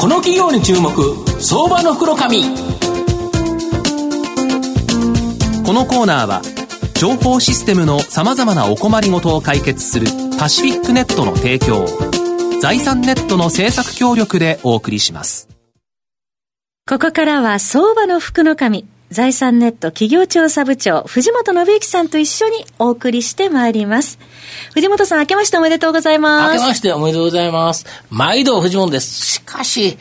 この企業に注目相場の袋紙。このコーナーは情報システムのさまざまなお困りごとを解決するパシフィックネットの提供財産ネットの政策協力でお送りします。ここからは相場の福の神財産ネット企業調査部長、藤本信之さんと一緒にお送りしてまいります。藤本さん、明けましておめでとうございます。明けましておめでとうございます。毎度藤本です。しかし、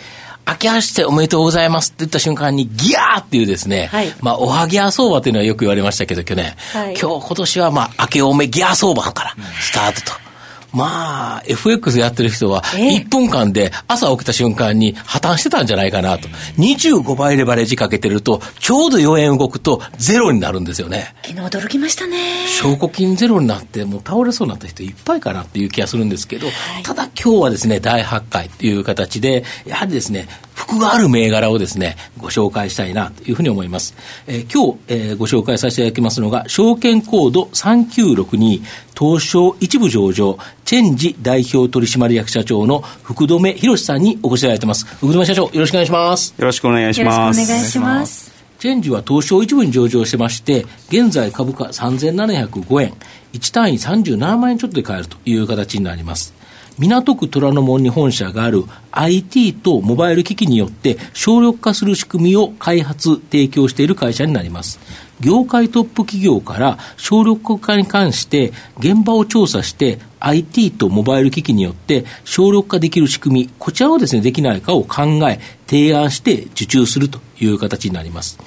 明けましておめでとうございますって言った瞬間にギャーっていうですね、はい、まあ、おはぎゃ相場っていうのはよく言われましたけど、去年。はい、今日、今年はまあ、明けおめギャー相場からスタートと。まあ、FX やってる人は、1分間で朝起きた瞬間に破綻してたんじゃないかなと。25倍レバレッジかけてると、ちょうど4円動くとゼロになるんですよね。昨日驚きましたね。証拠金ゼロになって、もう倒れそうになった人いっぱいかなっていう気がするんですけど、はい、ただ今日はですね、大発会っていう形で、やはりですね、服がある銘柄をですね、ご紹介したいなというふうに思います。えー、今日、えー、ご紹介させていただきますのが、証券コード3962、東証一部上場、チェンジ代表取締役社長の福留博さんにお越しいただいてます。福留社長、よろしくお願いします。よろしくお願いします。よろしくお願いします。チェンジは東証一部に上場してまして、現在株価3705円、1単位37万円ちょっとで買えるという形になります。港区虎ノ門に本社がある IT とモバイル機器によって省力化する仕組みを開発、提供している会社になります。業界トップ企業から省力化に関して現場を調査して IT とモバイル機器によって省力化できる仕組み、こちらをですね、できないかを考え、提案して受注するという形になります。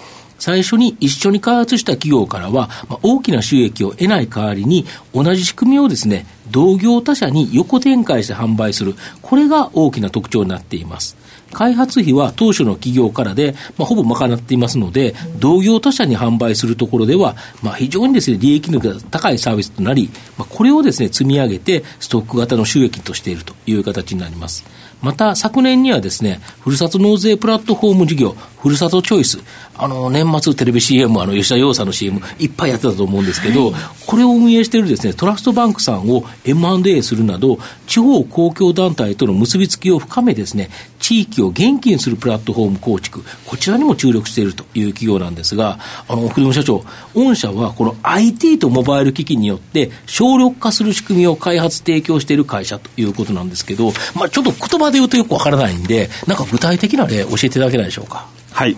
最初に一緒に開発した企業からは、まあ、大きな収益を得ない代わりに、同じ仕組みをですね、同業他社に横展開して販売する。これが大きな特徴になっています。開発費は当初の企業からで、まあ、ほぼ賄っていますので、同業他社に販売するところでは、まあ、非常にですね、利益力が高いサービスとなり、まあ、これをですね、積み上げて、ストック型の収益としているという形になります。また、昨年にはですね、ふるさと納税プラットフォーム事業、ふるさとチョイス、あの、年末テレビ CM、あの、吉田洋さんの CM、いっぱいやってたと思うんですけど、はい、これを運営しているですね、トラストバンクさんを M&A するなど、地方公共団体との結びつきを深めですね、地域を元気にするプラットフォーム構築、こちらにも注力しているという企業なんですが、あの、福留社長、御社はこの IT とモバイル機器によって、省力化する仕組みを開発、提供している会社ということなんですけど、まあ、ちょっと言葉で言うとよくわからないんで、なんか具体的な例教えていただけないでしょうか？はい。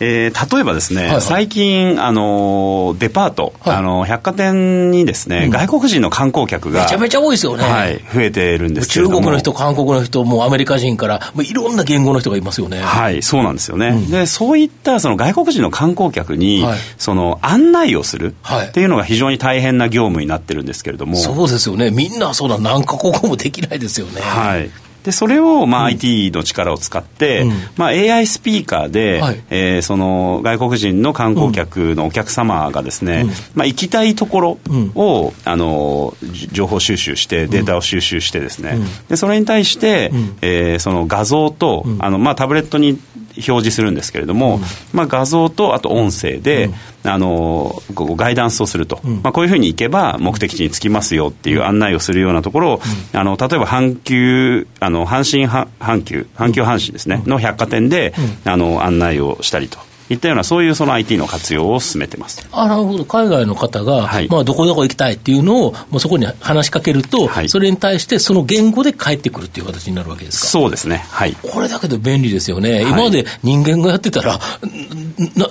えー、例えばですね、はいはい、最近、あのデパート、はい、あの百貨店にですね、うん、外国人の観光客がめちゃめちゃ多いですよね、はい、増えてるんですけど中国の人、韓国の人、もうアメリカ人から、もういろんな言語の人がいますよね。はい、そうなんですよね。うん、で、そういったその外国人の観光客に、はい、その案内をするっていうのが非常に大変な業務になってるんですけれども、そうですよね、みんなそうだ、何カ国語もできないですよね。はいでそれを、まあ、IT の力を使って、うん、まあ、AI スピーカーで、はい、えー、その外国人の観光客のお客様がですね、うん、まあ、行きたいところを、うん、あの情報収集してデータを収集してですね、でそれに対して、うん、えー、その画像と、あのまあ、タブレットに表示するんですけれども、まあ、画像とあと音声で、あのガイダンスをすると、まあ、こういうふうにいけば目的地に着きますよっていう案内をするようなところを、あの例えば阪急あの阪神阪急阪急阪神ですね、の百貨店で、あの案内をしたりと。いったような、そういうその IT の活用を進めてます。あなるほど、海外の方が、はい、まあ、どこどこ行きたいっていうのを、もうそこに話しかけると、はい、それに対してその言語で返ってくるっていう形になるわけですか？そうですね、はい、これだけで便利ですよね、今まで人間がやってたら、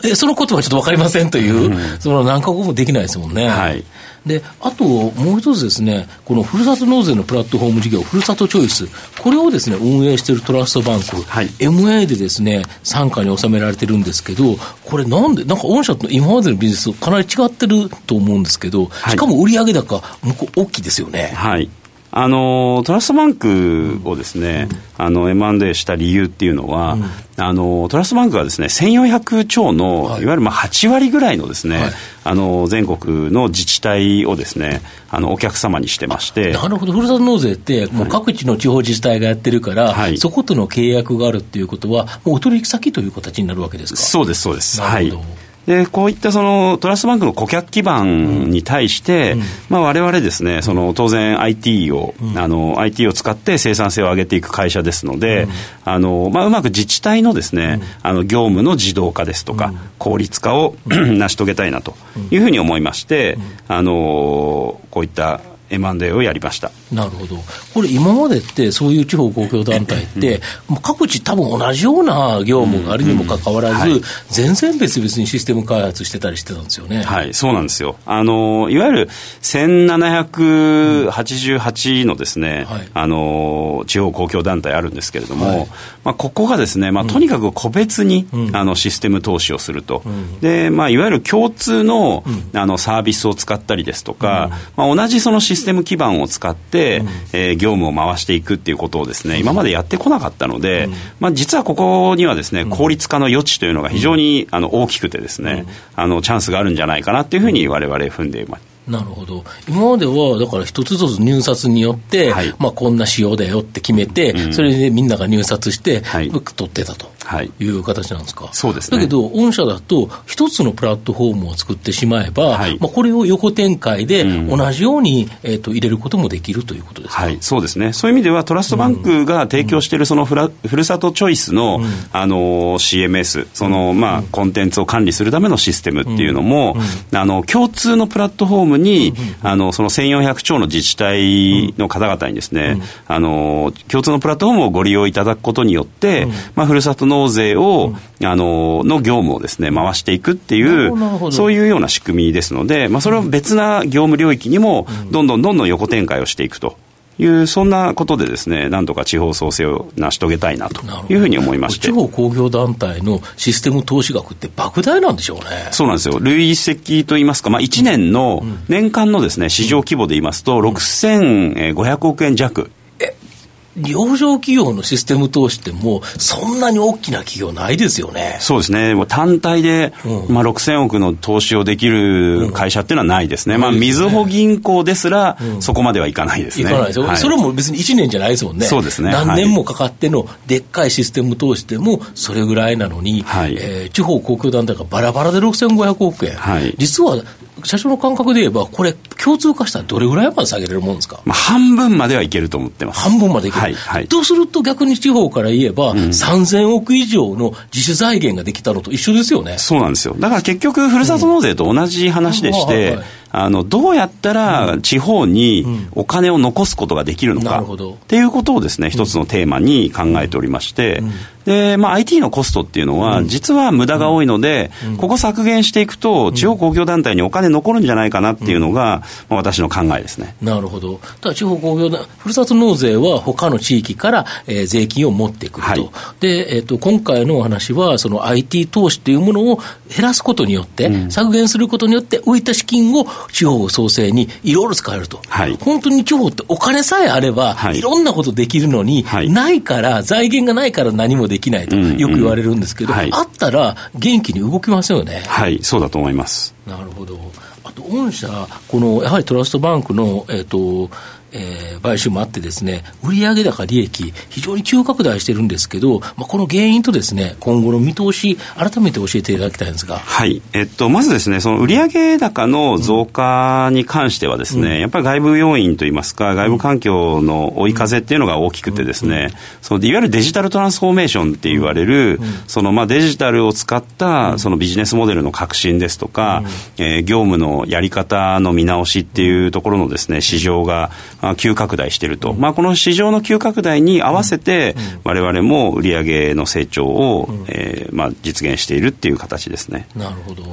えその言葉ちょっと分かりませんという、うん、その何か国もできないですもんね。はいであともう一つですね、このふるさと納税のプラットフォーム事業、ふるさとチョイス、これをですね運営しているトラストバンク、はい、MA でですね傘下に収められてるんですけど、これなんで、なんか御社と今までのビジネス、かなり違ってると思うんですけど、しかも売上高、向こう、大きいですよね。はいあのトラストバンクをですね、うん、あの M&A した理由っていうのは、うん、あのトラストバンクがですね1400兆の、はい、いわゆるまあ8割ぐらいのですね、はい、あの全国の自治体をですねあのお客様にしてまして。なるほど。ふるさと納税ってもう各地の地方自治体がやってるから、はい、そことの契約があるっていうことはもうお取引先という形になるわけですか？そうですそうです。はいでこういったそのトラストバンクの顧客基盤に対して、うん。まあ、我々ですねその当然 IT を、うん、あの IT を使って生産性を上げていく会社ですので、うん、あのまあ、うまく自治体のですね、あの業務の自動化ですとか、効率化を 成し遂げたいなというふうに思いまして、あのこういった M&A をやりました。なるほど、これ、今までって、そういう地方公共団体って、各地、多分同じような業務があるにもかかわらず、はい、全然別々にシステム開発してたりしてたんですよね。はい、そうなんですよ。あのいわゆる1788のですね、はい、あの地方公共団体あるんですけれども、はい、まあ、ここがですね、まあ、とにかく個別に、うん、あのシステム投資をすると、うん、でまあ、いわゆる共通の,、あのサービスを使ったりですとか、まあ、同じそのシステム基盤を使って、うん、えー、業務を回していくっていうことをですね今までやってこなかったので、うん、まあ、実はここにはですね効率化の余地というのが非常にあの大きくてですね、あのチャンスがあるんじゃないかなっていうふうに我々踏んでいます。なるほど、今まではだから一つずつ入札によって、はい、まあ、こんな仕様だよって決めて、うん、それでみんなが入札して、はい、取ってたとい。う形なんですか、そうです、ね、だけど、御社だと、一つのプラットフォームを作ってしまえば、はい、まあ、これを横展開で同じように、えーと、入れることもできるということですか、はい、そうですね、そういう意味では、トラストバンクが提供しているそのふら、ふるさとチョイスの、うん、あの CMS、その、まあ、コンテンツを管理するためのシステムっていうのも、あの共通のプラットフォームに、あのその1400兆の自治体の方々にですね、あの共通のプラットフォームをご利用いただくことによって、まあ、ふるさと納税を、あのの業務をですね回していくっていうそういうような仕組みですので、まあ、それを別な業務領域にもどんどんどんどん横展開をしていくと。いうそんなことでですねなんとか地方創生を成し遂げたいなというふうに思いまして。地方工業団体のシステム投資額って莫大なんでしょうね。そうなんですよ。累積といいますか、まあ、1年の年間のですね市場規模で言いますと6500億円弱上場企業のシステム投資ってもう、そんなに大きな企業ないですよね。そうですね。単体で、うん、まあ、6000億の投資をできる会社っていうのはないですね。うん、まあ、みずほ銀行ですら、そこまではいかないですね。いかないですよ、はい。それも別に1年じゃないですもんね。そうですね。何年もかかってのでっかいシステム投資でも、それぐらいなのに、はい、えー、地方公共団体がバラバラで6500億円。はい、実は社長の感覚で言えば、これ、共通化したらどれぐらいまで下げれるもんですか、まあ、半分まではいけると思ってます。半分までいける。はいはい、とすると、逆に地方から言えば、うん、3000億以上の自主財源ができたのと一緒ですよね。そうなんですよ。だから結局、ふるさと納税と同じ話でして、あのどうやったら地方にお金を残すことができるのか、っていうことをですね、一つのテーマに考えておりまして、で、まあ、IT のコストっていうのは、実は無駄が多いので、ここ削減していくと、地方公共団体にお金残るんじゃないかなっていうのが、まあ、私の考えですね。なるほど。ただ、地方公共団、ふるさと納税は他の地域から、えー、税金を持ってくると。はい、で、えっ、ー、と、今回のお話は、その IT 投資っていうものを減らすことによって、うん、削減することによって、浮いた資金を地方創生にいろいろ使えると。はい、本当に地方ってお金さえあれば、はい、いろんなことできるのに、はい、ないから、財源がないから何もできないとよく言われるんですけど、うんうんはい、あったら元気に動きますよね。はい、そうだと思います。なるほど。あと、御社、この、やはりトラストバンクの、えっ、ー、と、えー、買収もあってですね、売上高利益、非常に急拡大してるんですけど、まあ、この原因とですね、今後の見通し、改めて教えていただきたいんですが。はい。えっと、まずですね、その売上高の増加に関してはですね、うん、やっぱり外部要因といいますか、外部環境の追い風っていうのが大きくてですね、そのいわゆるデジタルトランスフォーメーションって言われる、そのまあデジタルを使ったそのビジネスモデルの革新ですとか、えー、業務のやり方の見直しっていうところのですね、市場が急拡大していると、まあ、この市場の急拡大に合わせて、われわれも売上の成長を、えーまあ、実現しているっていう形ですね。なるほど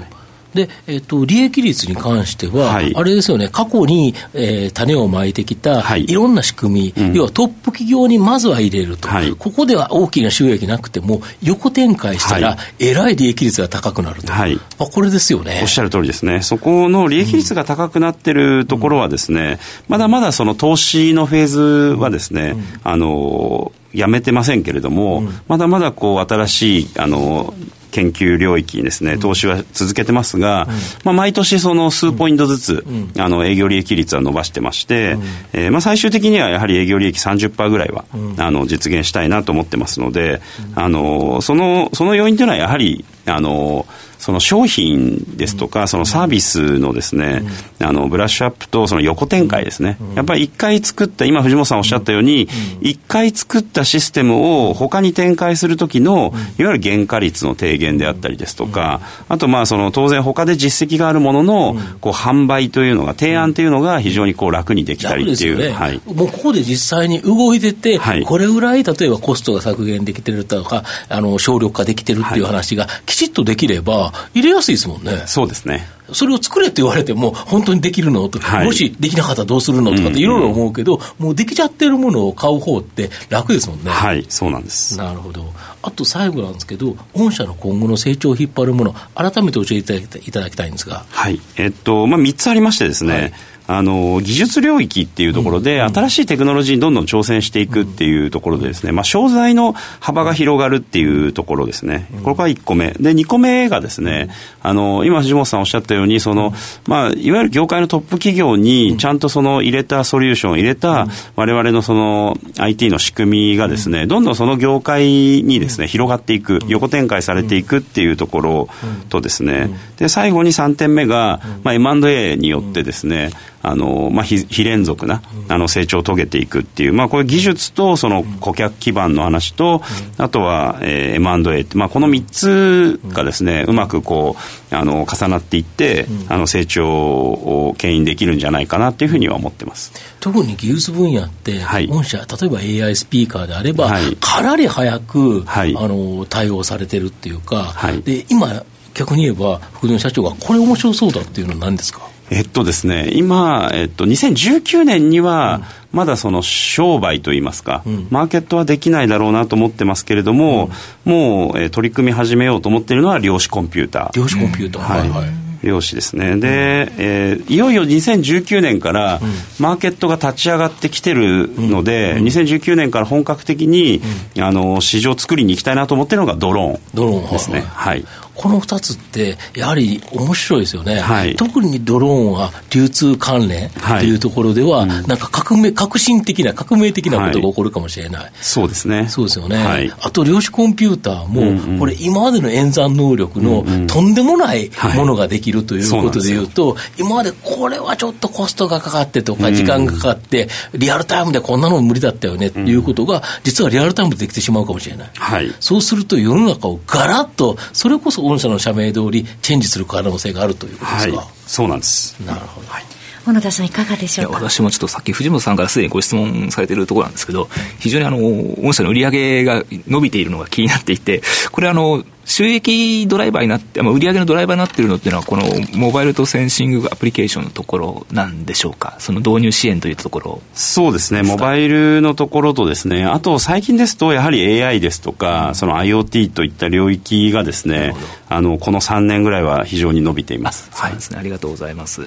で、えっ、ー、と、利益率に関しては、はい、あれですよね、過去に、えー、種をまいてきた、はい、いろんな仕組み、うん、要はトップ企業にまずは入れると、はい、ここでは大きな収益なくても、横展開したら、えらい利益率が高くなると、はい、あこれですよね。おっしゃる通りですね。そこの利益率が高くなってるところはですね、うん、まだまだその投資のフェーズはですね、うん、あの、やめてませんけれども、まだまだこう新しいあの研究領域にですね、投資は続けてますが、まあ、毎年その数ポイントずつ、あの、営業利益率は伸ばしてまして、えー、まあ、最終的にはやはり営業利益30%ぐらいは、あの、実現したいなと思ってますので、あの、その、その要因というのはやはり、あの、その商品ですとか、そのサービスのですね、あの、ブラッシュアップとその横展開ですね。やっぱり一回作った、今藤本さんおっしゃったように、一回作ったシステムを他に展開するときの、いわゆる原価率の低減であったりですとか、あとまあその当然他で実績があるものの、こう販売というのが、提案というのが非常にこう楽にできたりっていう。ね、はい、もうここで実際に動いてて、はい、これぐらい例えばコストが削減できてるとか、あの省力化できてるっていう話がきちっとできれば、入れやすいですもんね。そうですね。それを作れって言われても、本当にできるの？とか、はい、もしできなかったらどうするの？とかっていろいろ思うけど、うんうん、もうできちゃってるものを買う方って楽ですもんね。はい、そうなんです。なるほど。あと最後なんですけど、御社の今後の成長を引っ張るもの、改めて教えていただきたいんですが。はい。えっと、まあ、3つありましてですね、はいあの技術領域っていうところで、新しいテクノロジーにどんどん挑戦していくっていうところでですね、まあ、商材の幅が広がるっていうところですね。これが1個目。で、2個目がですね、あの、今藤本さんおっしゃったように、その、まあ、いわゆる業界のトップ企業にちゃんとその入れたソリューション、入れた我々のその IT の仕組みがですね、どんどんその業界にですね、広がっていく、横展開されていくっていうところとですね、で、最後に3点目が、まあ、M&A によってですね、あの、まあ、非非連続なあの成長を遂げていくっていう、まあ、これ技術とその顧客基盤の話と、あとは、えー、M&A って、まあ、この3つがですね、うまくこうあの重なっていって、あの成長を牽引できるんじゃないかなっていうふうには思ってます。特に技術分野って、はい、御社、例えば AI スピーカーであれば、はい、かなり早く、はい、あの対応されてるっていうか、はい、で今、逆に言えば、福田社長がこれ面白そうだっていうのは何ですか？えっとですね、今、えっと、2019年には、まだその商売といいますか、うん、マーケットはできないだろうなと思ってますけれども、うん、もう、えー、取り組み始めようと思っているのは量子コンピューター。量子コンピューター、はい、はい量子ですね。で、えー、いよいよ2019年からマーケットが立ち上がってきてるので、うん、2019年から本格的に、うん、あの市場作りに行きたいなと思ってるのがドローンドローン。ですね。はい。この2つって、やはり面白いですよね、はい、特にドローンは流通関連とい。うところでは、はい、なんか革命革新的な、革命的なことが起こるかもしれない、はい、そうですね。そうですよね、はい、あと量子コンピューターも、うんうん、これ、今までの演算能力のとんでもないものができるということでいうと、今までこれはちょっとコストがかかってとか、時間がかかって、リアルタイムでこんなの無理だったよねっていうことが、実はリアルタイムでできてしまうかもしれない。はい、そうすると世の中をガラッと、それこそ御社の社名通り、チェンジする可能性があるということですか？はい、そうなんです。なるほど。はい小野田さんいかがでしょうか？私もちょっとさっき藤本さんからすでにご質問されているところなんですけど、非常にあの、御社の売り上げが伸びているのが気になっていて、これあの、収益ドライバーになって、売り上げのドライバーになっているのっていうのは、このモバイルとセンシングアプリケーションのところなんでしょうか、その導入支援というところ。そうですね、モバイルのところとですね、あと最近ですと、やはり AI ですとか、うん、その IoT といった領域がですね、あのこの3年ぐらいは非常に伸びています。そうですね、はい、ありがとうございます。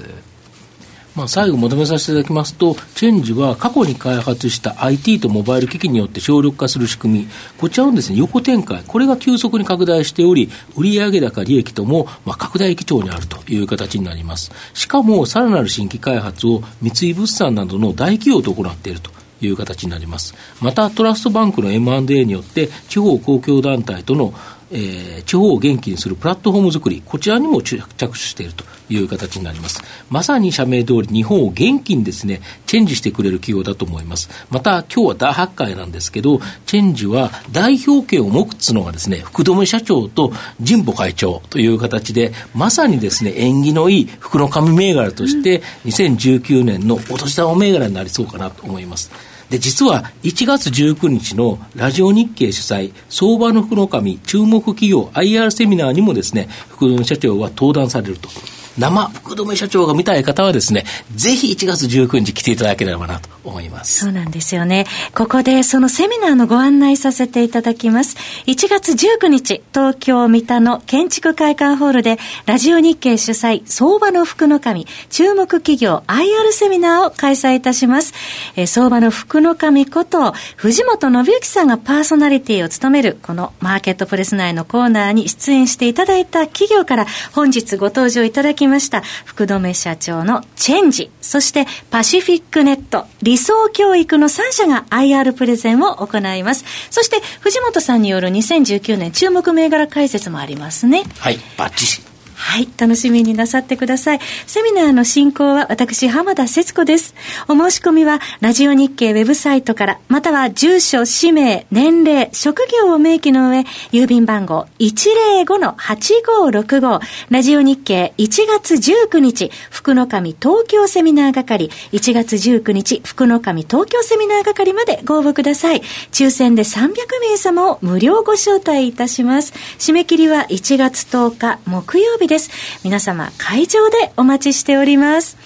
まあ、最後まとめさせていただきますと、チェンジは過去に開発した IT とモバイル機器によって省力化する仕組み、こちらのですね、横展開、これが急速に拡大しており、売上高利益とも、まあ、拡大基調にあるという形になります。しかも、さらなる新規開発を三井物産などの大企業と行っていると。いう形になります。また、トラストバンクの M&A によって、地方公共団体とのえー、地方を元気にするプラットフォーム作り、こちらにも着手しているという形になります。まさに社名通り日本を元気にですね、チェンジしてくれる企業だと思います。また、今日は大発会なんですけど、チェンジは代表権を持つのがですね、福留社長と神保会長という形で、まさにですね、縁起のいい福の神銘柄として、2019年のお年玉銘柄になりそうかなと思います。で、実は1月19日のラジオ日経主催、相場の福の神注目企業 IR セミナーにもですね、福留社長は登壇されると。生福留社長が見たい方はですね、ぜひ1月19日来ていただければなと思います。そうなんですよね。ここでそのセミナーのご案内させていただきます。1月19日、東京三田の建築会館ホールで、ラジオ日経主催、相場の福の神、注目企業 IR セミナーを開催いたします。えー、相場の福の神こと、藤本信之さんがパーソナリティを務める、このマーケットプレス内のコーナーに出演していただいた企業から、本日ご登場いただききました、福留社長のチェンジ、そしてパシフィックネット、理想教育の3社が IR プレゼンを行います。そして、藤本さんによる2019年注目銘柄解説もありますね。はい、バッチ。はい、楽しみになさってください。セミナーの進行は私、浜田節子です。お申し込みは、ラジオ日経ウェブサイトから、または住所、氏名、年齢、職業を明記の上、郵便番号105-8565、ラジオ日経1月19日、福の神東京セミナー係、1月19日、福の神東京セミナー係までご応募ください。抽選で300名様を無料ご招待いたします。締め切りは1月10日木曜日です。皆様、会場でお待ちしております。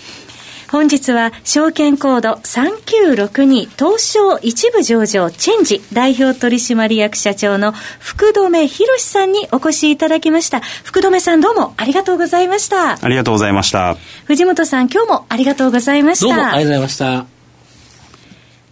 本日は証券コード3962東証一部上場チェンジ代表取締役社長の福留博さんにお越しいただきました。福留さんどうもありがとうございました。ありがとうございました。藤本さん今日もありがとうございました。どうもありがとうございました。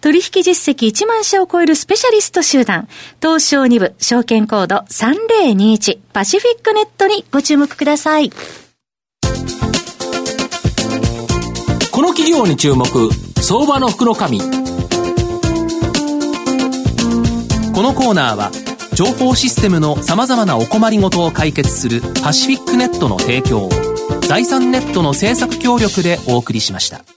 取引実績1万社を超えるスペシャリスト集団、東証2部証券コード3021パシフィックネットにご注目ください。この企業に注目、相場の福の神。このコーナーは、情報システムの様々なお困りごとを解決するパシフィックネットの提供を、財産ネットの政策協力でお送りしました。